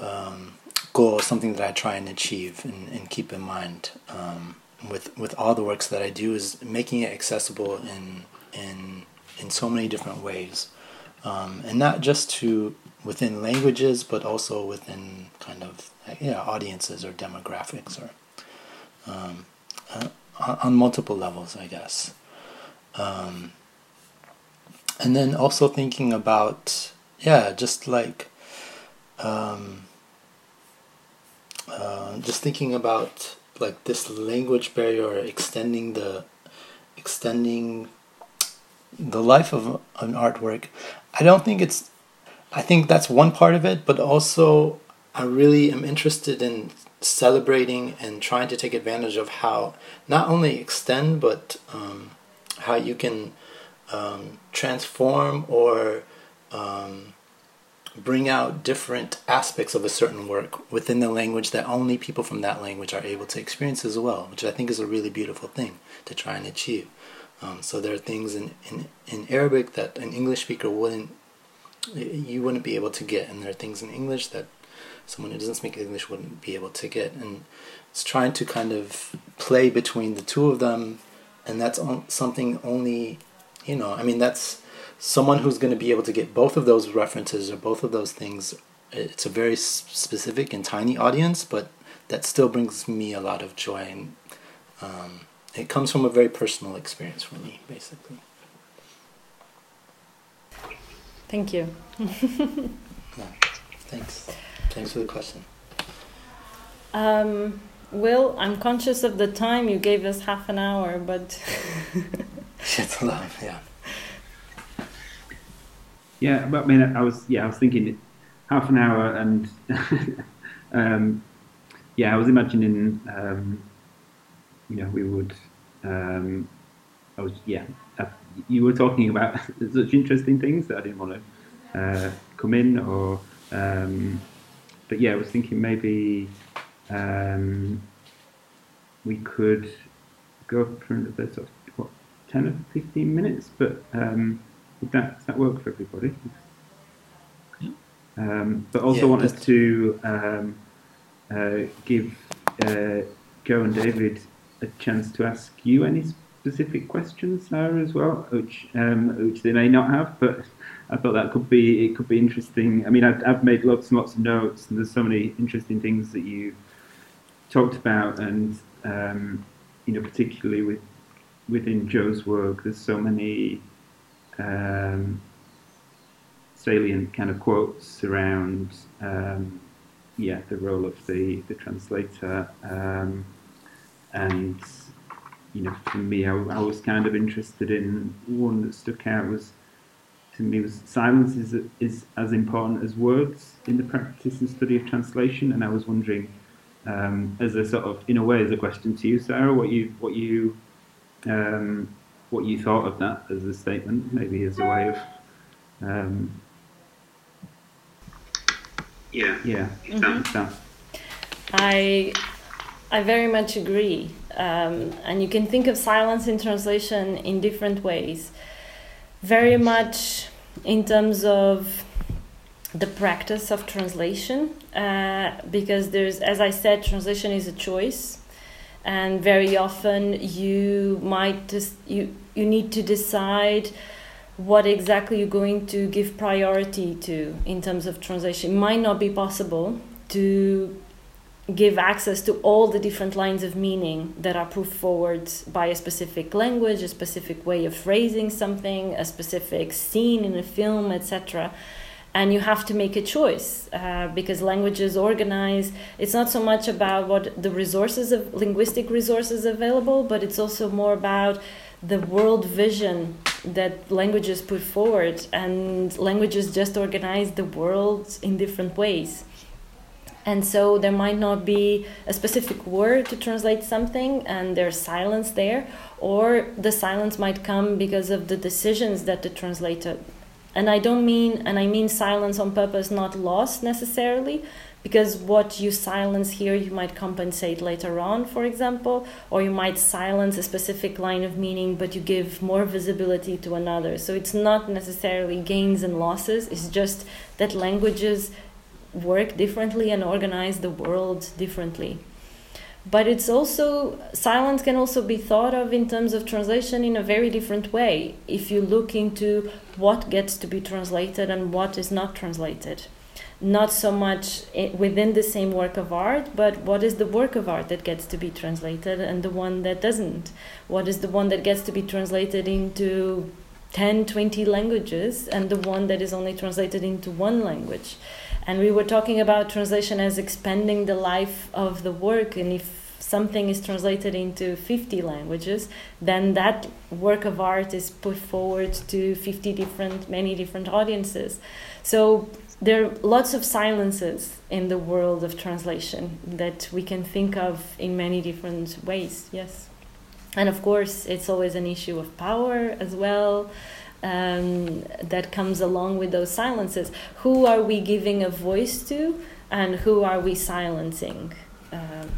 um, goal, something that I try and achieve and, and keep in mind um, with with all the works that I do is making it accessible in in in so many different ways, and not just to within languages, but also within kind of yeah audiences or demographics or um, uh, on multiple levels, I guess. Um, and then also thinking about yeah, just like um, uh, just thinking about like this language barrier extending the extending the life of an artwork i don't think it's i think that's one part of it but also i really am interested in celebrating and trying to take advantage of how not only extend but um, how you can um, transform or um, bring out different aspects of a certain work within the language that only people from that language are able to experience as well, which I think is a really beautiful thing to try and achieve. Um, so there are things in, in, in Arabic that an English speaker wouldn't you wouldn't be able to get, and there are things in English that someone who doesn't speak English wouldn't be able to get, and it's trying to kind of play between the two of them, and that's something only you know. I mean, that's someone who's going to be able to get both of those references or both of those things it's a very specific and tiny audience but that still brings me a lot of joy and um, it comes from a very personal experience for me basically thank you. Yeah, thanks. Thanks for the question. Um, will i'm conscious of the time. You gave us half an hour but it's a lot yeah. Yeah, but I mean, I was yeah, I was thinking half an hour, and um, yeah, I was imagining, um, you know, we would. Um, I was yeah, I, you were talking about such interesting things that I didn't want to uh, come in, or um, but yeah, I was thinking maybe um, we could go for another sort of what ten or fifteen minutes, but. Um, would that, does that work for everybody? Um, but also yeah, wanted to um, uh, give uh, Joe and David a chance to ask you any specific questions, Sara, as well, which um, which they may not have, but I thought that could be it could be interesting. I mean, I've, I've made lots and lots of notes, and there's so many interesting things that you talked about, and um, you know, particularly with within Joe's work, there's so many um, salient kind of quotes around um, yeah the role of the the translator um, and you know for me I, I, was kind of interested in one that stuck out was to me was silence is is as important as words in the practice and study of translation and I was wondering um, as a sort of in a way as a question to you Sara what you what you um, what you thought of that as a statement maybe as a way of um, yeah. Yeah. Mm-hmm. I I very much agree. Um, and you can think of silence in translation in different ways. Very much in terms of the practice of translation, uh, because there's, as I said, translation is a choice, and very often you might just you you need to decide what exactly you're going to give priority to in terms of translation. It might not be possible to give access to all the different lines of meaning that are put forward by a specific language, a specific way of phrasing something, a specific scene in a film, etc. And you have to make a choice uh, because languages organize. It's not so much about what the resources of linguistic resources available, but it's also more about the world vision that languages put forward, and languages just organize the world in different ways. And so there might not be a specific word to translate something, and there's silence there, or the silence might come because of the decisions that the translator. And I don't mean, and I mean silence on purpose, not lost necessarily, because what you silence here you might compensate later on for example or you might silence a specific line of meaning but you give more visibility to another so it's not necessarily gains and losses it's just that languages work differently and organize the world differently but it's also silence can also be thought of in terms of translation in a very different way if you look into what gets to be translated and what is not translated not so much eh, within the same work of art, but what is the work of art that gets to be translated and the one that doesn't? What is the one that gets to be translated into 10, 20 languages and the one that is only translated into one language? And we were talking about translation as expanding the life of the work, and if something is translated into 50 languages, then that work of art is put forward to 50 different, many different audiences. So there are lots of silences in the world of translation that we can think of in many different ways, yes. And of course, it's always an issue of power as well um, that comes along with those silences. Who are we giving a voice to, and who are we silencing? Um,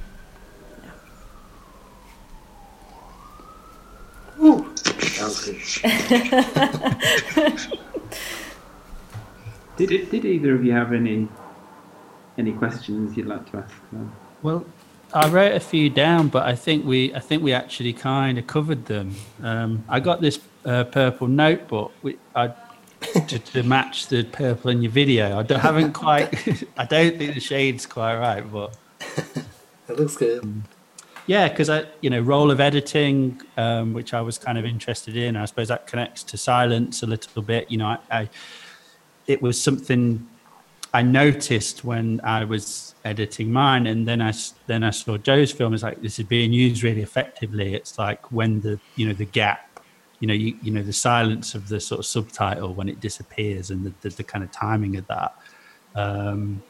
yeah. Ooh. Did, did either of you have any any questions you'd like to ask? Them? Well, I wrote a few down, but I think we I think we actually kind of covered them. Um, I got this uh, purple notebook I, to, to, match the purple in your video. I don't, haven't quite. I don't think the shade's quite right, but it looks good. Um, yeah, because I, you know, role of editing, um, which I was kind of interested in. I suppose that connects to silence a little bit. You know, I, I it was something I noticed when I was editing mine, and then I then I saw Joe's film. It's like this is being used really effectively. It's like when the you know the gap, you know you you know the silence of the sort of subtitle when it disappears, and the the, the kind of timing of that. Um,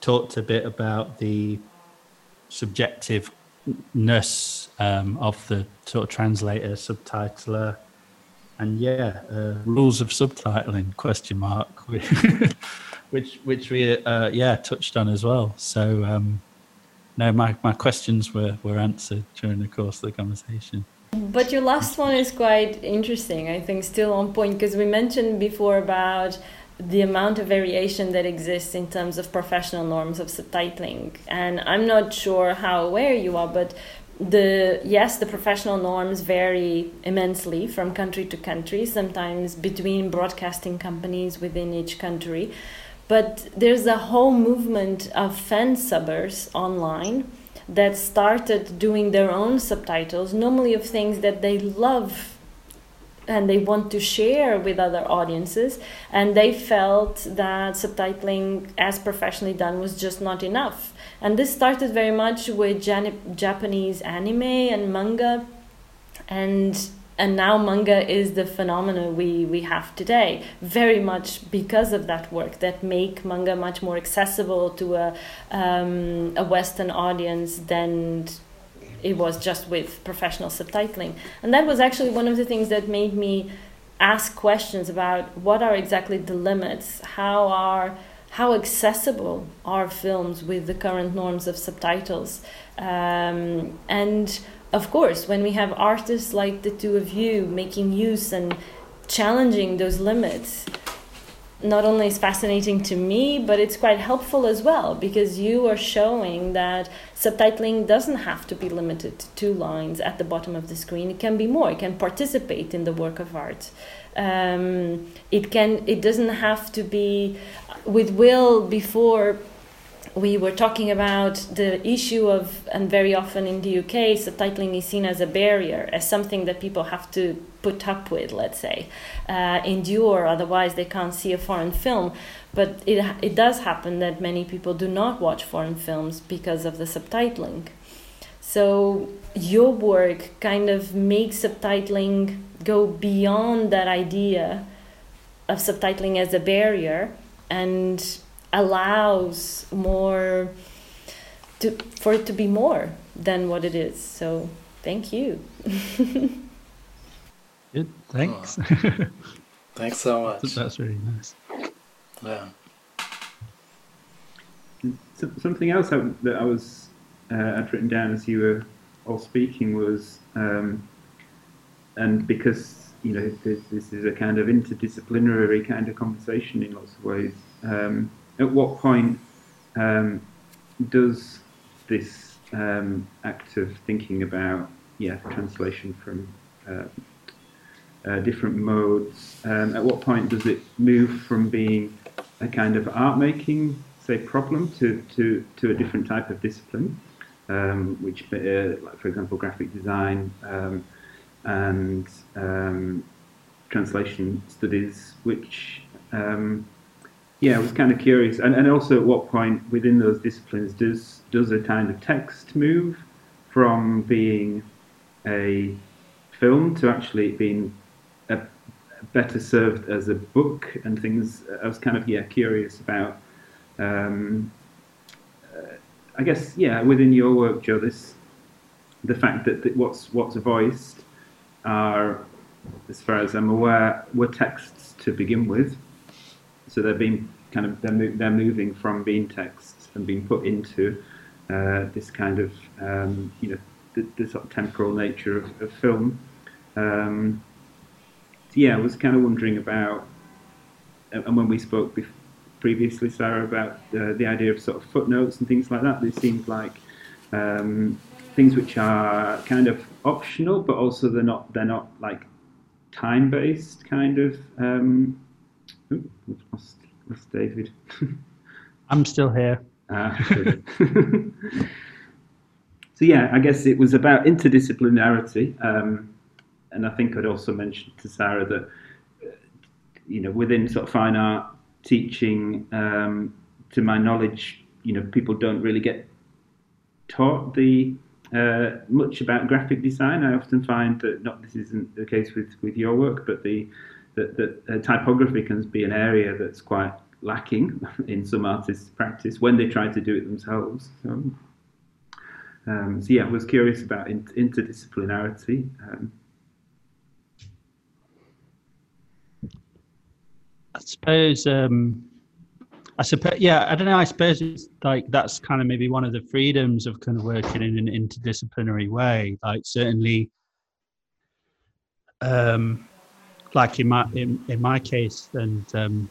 talked a bit about the subjectiveness um, of the sort of translator subtitler and yeah, uh, rules of subtitling question mark, which which we uh, yeah touched on as well. So um, no, my my questions were were answered during the course of the conversation. But your last one is quite interesting. I think still on point because we mentioned before about the amount of variation that exists in terms of professional norms of subtitling. And I'm not sure how aware you are, but the yes, the professional norms vary immensely from country to country, sometimes between broadcasting companies within each country. But there's a whole movement of fan subbers online that started doing their own subtitles, normally of things that they love and they want to share with other audiences and they felt that subtitling as professionally done was just not enough. And this started very much with Jan- japanese anime and manga and and now manga is the phenomenon we, we have today very much because of that work that make manga much more accessible to a, um, a western audience than it was just with professional subtitling. And that was actually one of the things that made me ask questions about what are exactly the limits, how are how accessible are films with the current norms of subtitles, um, and of course, when we have artists like the two of you making use and challenging those limits, not only is fascinating to me, but it's quite helpful as well because you are showing that subtitling doesn't have to be limited to two lines at the bottom of the screen. It can be more. It can participate in the work of art. Um, it can. It doesn't have to be. With Will before we were talking about the issue of, and very often in the UK, subtitling is seen as a barrier, as something that people have to put up with, let's say, uh, endure, otherwise they can't see a foreign film. But it, it does happen that many people do not watch foreign films because of the subtitling. So your work kind of makes subtitling go beyond that idea of subtitling as a barrier and allows more to for it to be more than what it is. So thank you. Good. Thanks. Oh. Thanks so much. That's really nice. Yeah. Something else that I was uh, I'd written down as you were all speaking was, um, and because you know this, this, is a kind of interdisciplinary kind of conversation in lots of ways. Um, at what point um, does this um, act of thinking about yeah translation from uh, uh, different modes um, at what point does it move from being a kind of art making say problem to, to, to a different type of discipline um, which uh, like for example graphic design um, and um, translation studies which um, yeah, I was kind of curious, and, and also at what point within those disciplines does does a kind of text move from being a film to actually being a, better served as a book and things. I was kind of yeah curious about. Um, uh, I guess yeah, within your work, Joe, this the fact that, that what's what's voiced are, as far as I'm aware, were texts to begin with so they're being kind of they're, they're moving from being texts and being put into uh, this kind of um, you know the, the, sort of temporal nature of, of film. Um, so yeah, I was kind of wondering about, and when we spoke bef- previously, Sara, about uh, the idea of sort of footnotes and things like that, they seemed like um, things which are kind of optional, but also they're not they're not like time based kind of. Um, ooh, lost, lost David. I'm still here. Ah, so yeah, I guess it was about interdisciplinarity, um, and I think I'd also mentioned to Sara that you know within sort of fine art teaching, um, to my knowledge, you know people don't really get taught the uh, much about graphic design. I often find that not this isn't the case with, with your work, but the that, that uh, typography can be an area that's quite lacking in some artists' practice when they try to do it themselves. So, um, so yeah, I was curious about in, interdisciplinarity. Um, I suppose. Um, I suppose. Yeah, I don't know. I suppose it's like that's kind of maybe one of the freedoms of kind of working in an interdisciplinary way. Like certainly. Um, like in my in, in my case and um,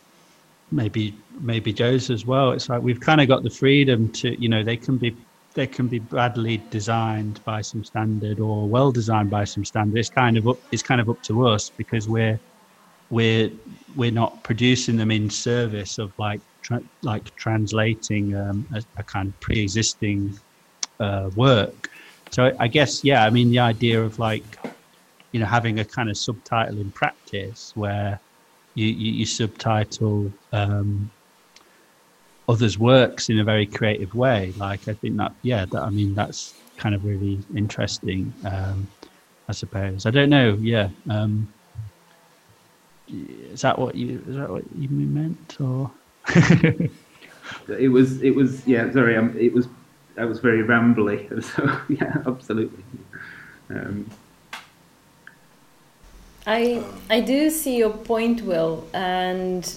maybe maybe Joe's as well. It's like we've kind of got the freedom to you know they can be they can be badly designed by some standard or well designed by some standard. It's kind of up, it's kind of up to us because we're we're we're not producing them in service of like tra- like translating um, a, a, kind of pre-existing uh, work. So I guess yeah, I mean the idea of like you know having a kind of subtitle in practice where you you, you subtitle um, others' works in a very creative way. Like I think that yeah, that I mean that's kind of really interesting. Um, I suppose I don't know. Yeah, um, is that what you is that what you meant or? it was it was yeah sorry um, it was I was very rambly so yeah absolutely. Um, I I do see your point, Will, and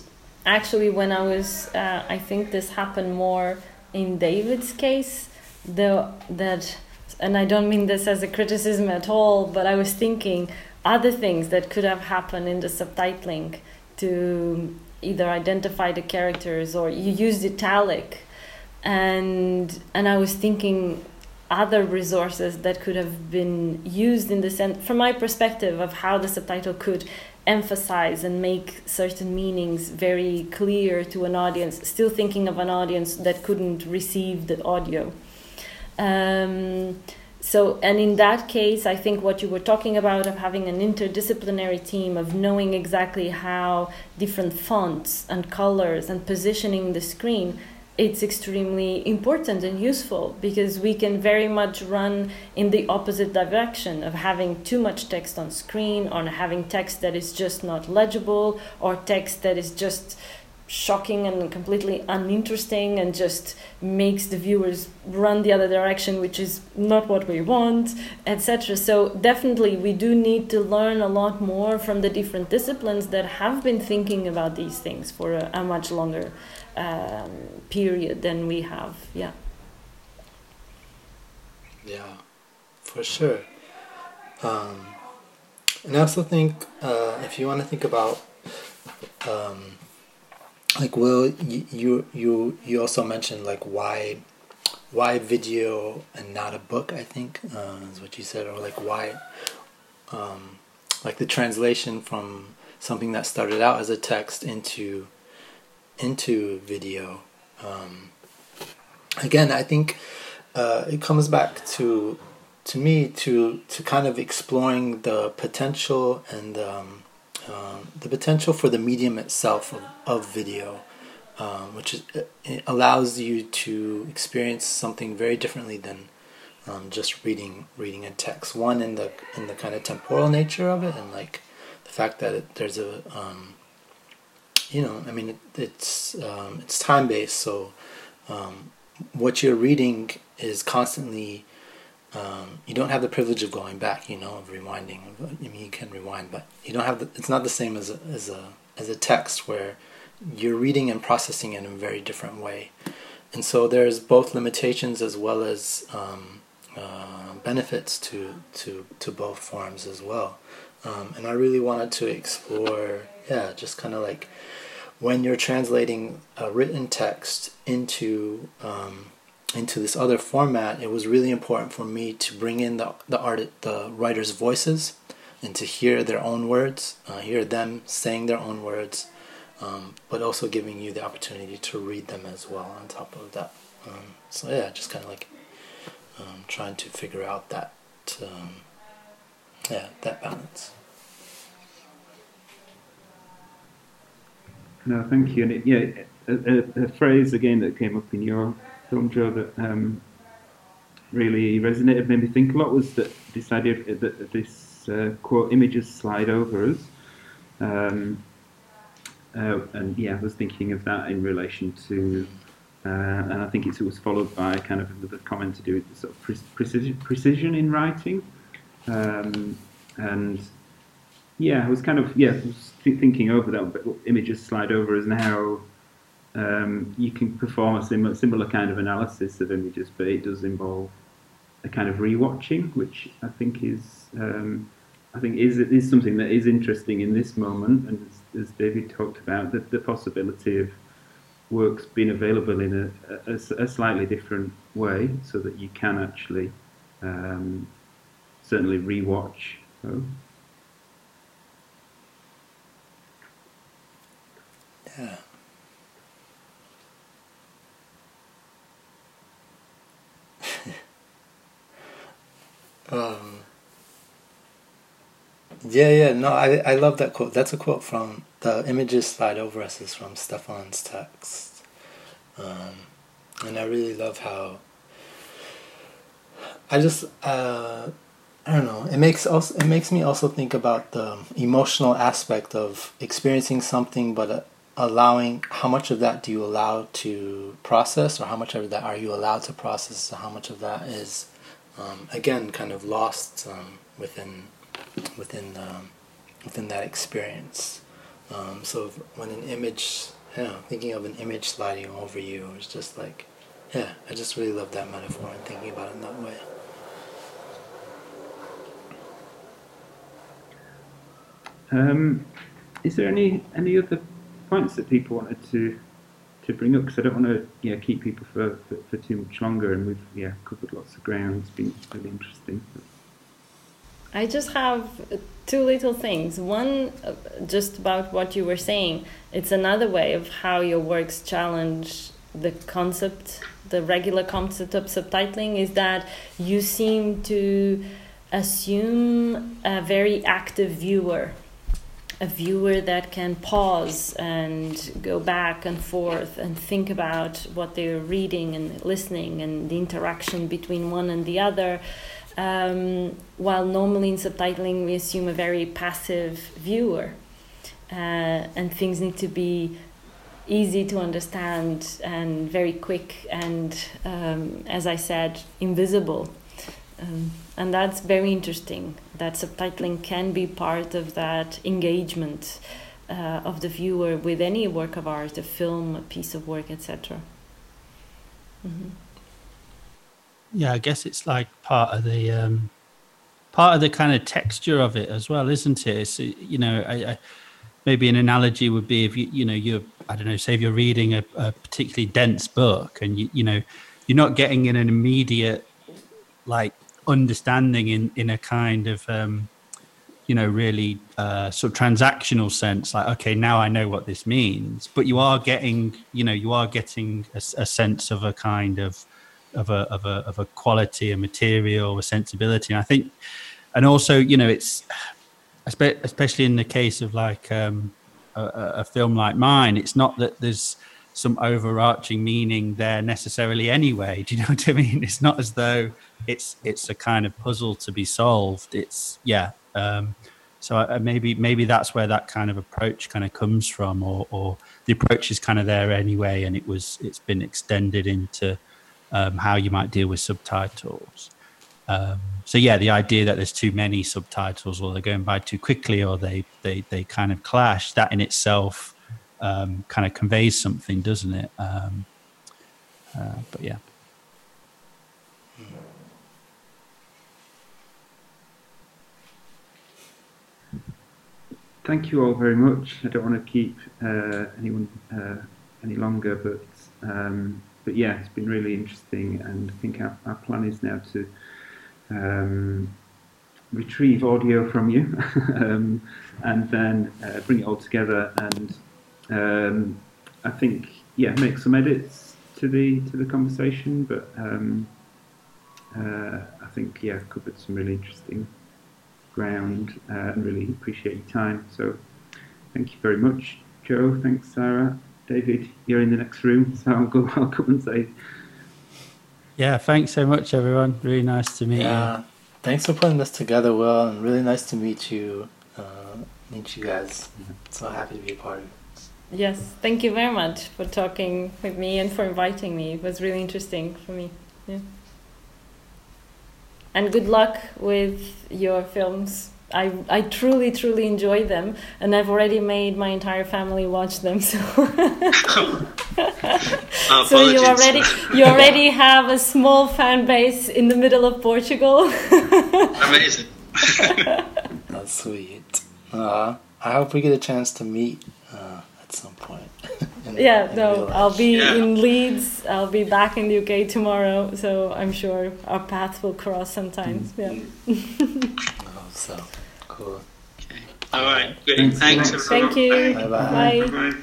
actually, when I was, uh, I think this happened more in David's case, the that, and I don't mean this as a criticism at all, but I was thinking other things that could have happened in the subtitling to either identify the characters or you used italic. And and I was thinking other resources that could have been used in the sense from my perspective of how the subtitle could emphasize and make certain meanings very clear to an audience still thinking of an audience that couldn't receive the audio. Um, so and in that case i think what you were talking about of having an interdisciplinary team of knowing exactly how different fonts and colors and positioning the screen it's extremely important and useful because we can very much run in the opposite direction of having too much text on screen or having text that is just not legible or text that is just shocking and completely uninteresting and just makes the viewers run the other direction which is not what we want etc so definitely we do need to learn a lot more from the different disciplines that have been thinking about these things for a, a much longer um, period than we have. Yeah. Yeah, for sure. Um, and I also think uh, if you want to think about, um, like, Will, you you you also mentioned like why why video and not a book? I think uh, is what you said, or like why, um, like the translation from something that started out as a text into into video. Um, again, I think uh, it comes back to to me to to kind of exploring the potential and um, uh, the potential for the medium itself of, of video, um, which is, allows you to experience something very differently than um, just reading reading a text. One in the in the kind of temporal nature of it, and like the fact that it, there's a um, you know, I mean, it, it's um, it's time based, so um, what you're reading is constantly. Um, you don't have the privilege of going back, you know, of rewinding. I mean, you can rewind, but you don't have the. It's not the same as a as a as a text where you're reading and processing it in a very different way, and so there's both limitations as well as um, uh, benefits to to to both forms as well. Um, and I really wanted to explore, yeah, just kind of like when you're translating a written text into um, into this other format, it was really important for me to bring in the the art the writers' voices and to hear their own words, uh, hear them saying their own words, um, but also giving you the opportunity to read them as well on top of that. Um, so yeah, just kind of like um, trying to figure out that um, yeah that balance. No, thank you. And it, yeah, a, a, a, phrase again that came up in your film, Joe, that um, really resonated, made me think a lot was that this idea that this uh, quote images slide over us. Um, uh, and yeah, I was thinking of that in relation to, uh, and I think it was followed by kind of another comment to do with sort of pre- precision, precision in writing. Um, and yeah, I was kind of yeah thinking over that. But images slide over us and how um, you can perform a similar similar kind of analysis of images, but it does involve a kind of rewatching, which I think is um, I think is is something that is interesting in this moment, and as, as David talked about, the, the possibility of works being available in a, a, a, slightly different way so that you can actually um, certainly rewatch. Yeah. Um, yeah, yeah, no, I, I love that quote. That's a quote from the images slide over us is from Stefan's text. Um, and I really love how I just uh, I don't know. It makes also it makes me also think about the emotional aspect of experiencing something, but uh, allowing how much of that do you allow to process, or how much of that are you allowed to process, or how much of that is um, again kind of lost um, within within um, within that experience. Um, so when an image, you know, thinking of an image sliding over you, it's just like, yeah, I just really love that metaphor and thinking about it in that way. Um, is there any any other points that people wanted to to bring up? Because I don't want to yeah keep people for, for, for, too much longer, and we've yeah covered lots of ground. It's been really interesting. I just have two little things. One, uh, just about what you were saying. It's another way of how your works challenge the concept, the regular concept of subtitling, is that you seem to assume a very active viewer a viewer that can pause and go back and forth and think about what they're reading and listening and the interaction between one and the other. Um, while normally in subtitling we assume a very passive viewer, uh, and things need to be easy to understand and very quick and, um, as I said, invisible. Um, and that's very interesting that subtitling can be part of that engagement uh, of the viewer with any work of art, a film, a piece of work, etc. Mm-hmm. Yeah, I guess it's like part of the um, part of the kind of texture of it as well, isn't it? It's, you know, I, I, maybe an analogy would be if you you know you're I don't know, say if you're reading a, a particularly dense book and you you know you're not getting in an immediate like understanding in in a kind of um, you know really uh, sort of transactional sense like okay now i know what this means. But you are getting you know you are getting a, a sense of a kind of of a, of a of a quality a material a sensibility. And i think and also you know it's especially in the case of like um, a, a film like mine it's not that there's some overarching meaning there necessarily anyway do you know what i mean it's not as though it's it's a kind of puzzle to be solved. It's yeah. Um, so maybe maybe that's where that kind of approach kind of comes from, or or the approach is kind of there anyway, and it was it's been extended into um, how you might deal with subtitles. Um, so yeah, the idea that there's too many subtitles, or they're going by too quickly, or they they they kind of clash. That in itself um, kind of conveys something, doesn't it? Um, uh, but yeah. thank you all very much. I don't want to keep uh, anyone uh, any longer, but um, but yeah, it's been really interesting, and I think our, our plan is now to um, retrieve audio from you, um, and then uh, bring it all together, and um, I think yeah, make some edits to the to the conversation, but um, uh, I think yeah, covered some really interesting ground uh, and really appreciate your time. So thank you very much, Joe. Thanks, Sara. David, you're in the next room, so I'll go. I'll come and say. Yeah, thanks so much, everyone. Really nice to meet yeah. you. Thanks for putting this together, Will, and really nice to meet you. Uh, meet you guys. So happy to be a part of it. Yes, thank you very much for talking with me and for inviting me. It was really interesting for me. Yeah and good luck with your films. I, I truly truly enjoy them and I've already made my entire family watch them so so you already you already have a small fan base in the middle of Portugal amazing that's sweet uh, I hope we get a chance to meet uh, at some point in yeah, in no. I'll be Yeah. in Leeds. I'll be back in the UK tomorrow, so I'm sure our paths will cross sometimes. Mm. Yeah. Oh, so cool. Okay. All right. Great. Thanks. Thanks. Thanks. Thank you. Bye-bye. Bye. Bye.